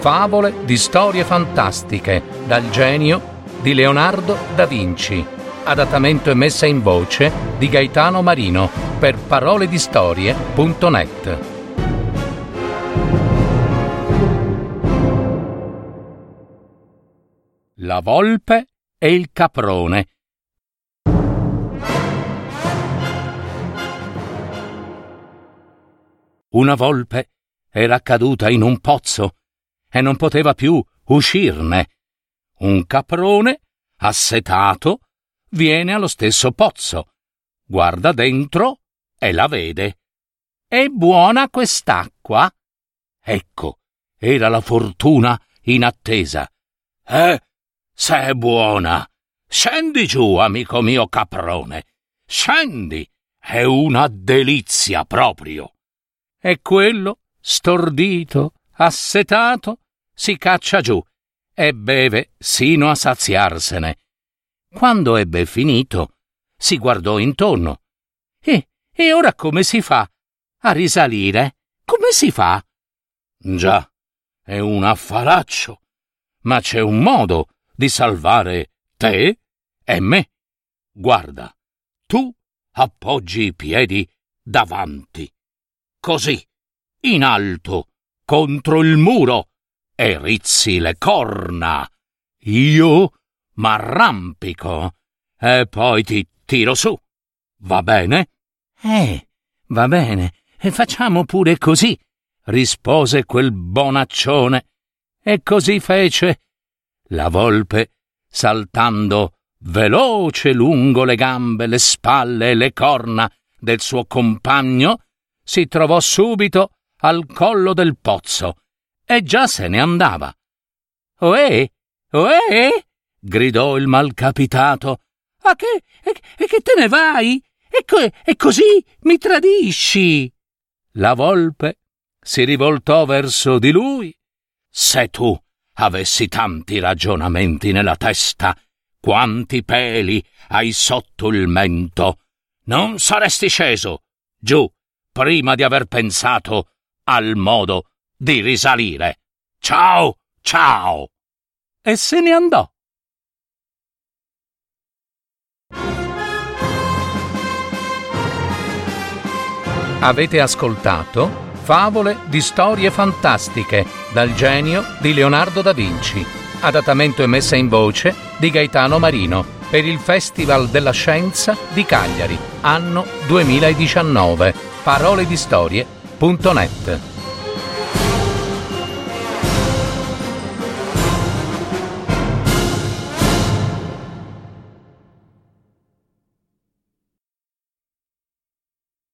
Favole di storie fantastiche dal genio di Leonardo da Vinci. Adattamento e messa in voce di Gaetano Marino per paroledistorie.net. La volpe e il caprone. Una volpe era caduta in un pozzo e non poteva più uscirne. Un caprone, assetato, viene allo stesso pozzo, guarda dentro e la vede. È buona quest'acqua? Ecco, era la fortuna in attesa. Eh, se è buona, scendi giù, amico mio caprone. Scendi, è una delizia proprio. E quello, stordito, assetato, si caccia giù e beve sino a saziarsene. Quando ebbe finito, si guardò intorno. E, e ora come si fa? A risalire? Come si fa? Già, è un affaraccio, ma c'è un modo di salvare te e me. Guarda, tu appoggi i piedi davanti così, in alto, contro il muro, e rizzi le corna. Io m'arrampico e poi ti tiro su. Va bene? Eh, va bene, e facciamo pure così, rispose quel bonaccione. E così fece. La volpe, saltando veloce lungo le gambe, le spalle e le corna del suo compagno, si trovò subito al collo del pozzo e già se ne andava. Oè, oè, gridò il malcapitato. A che, e, che te ne vai? E, co- e così mi tradisci? La volpe si rivoltò verso di lui. Se tu avessi tanti ragionamenti nella testa, quanti peli hai sotto il mento, non saresti sceso giù prima di aver pensato al modo di risalire. Ciao, ciao! E se ne andò. Avete ascoltato Favole di storie fantastiche dal genio di Leonardo da Vinci, adattamento e messa in voce di Gaetano Marino per il Festival della Scienza di Cagliari, anno 2019 paroledistorie.net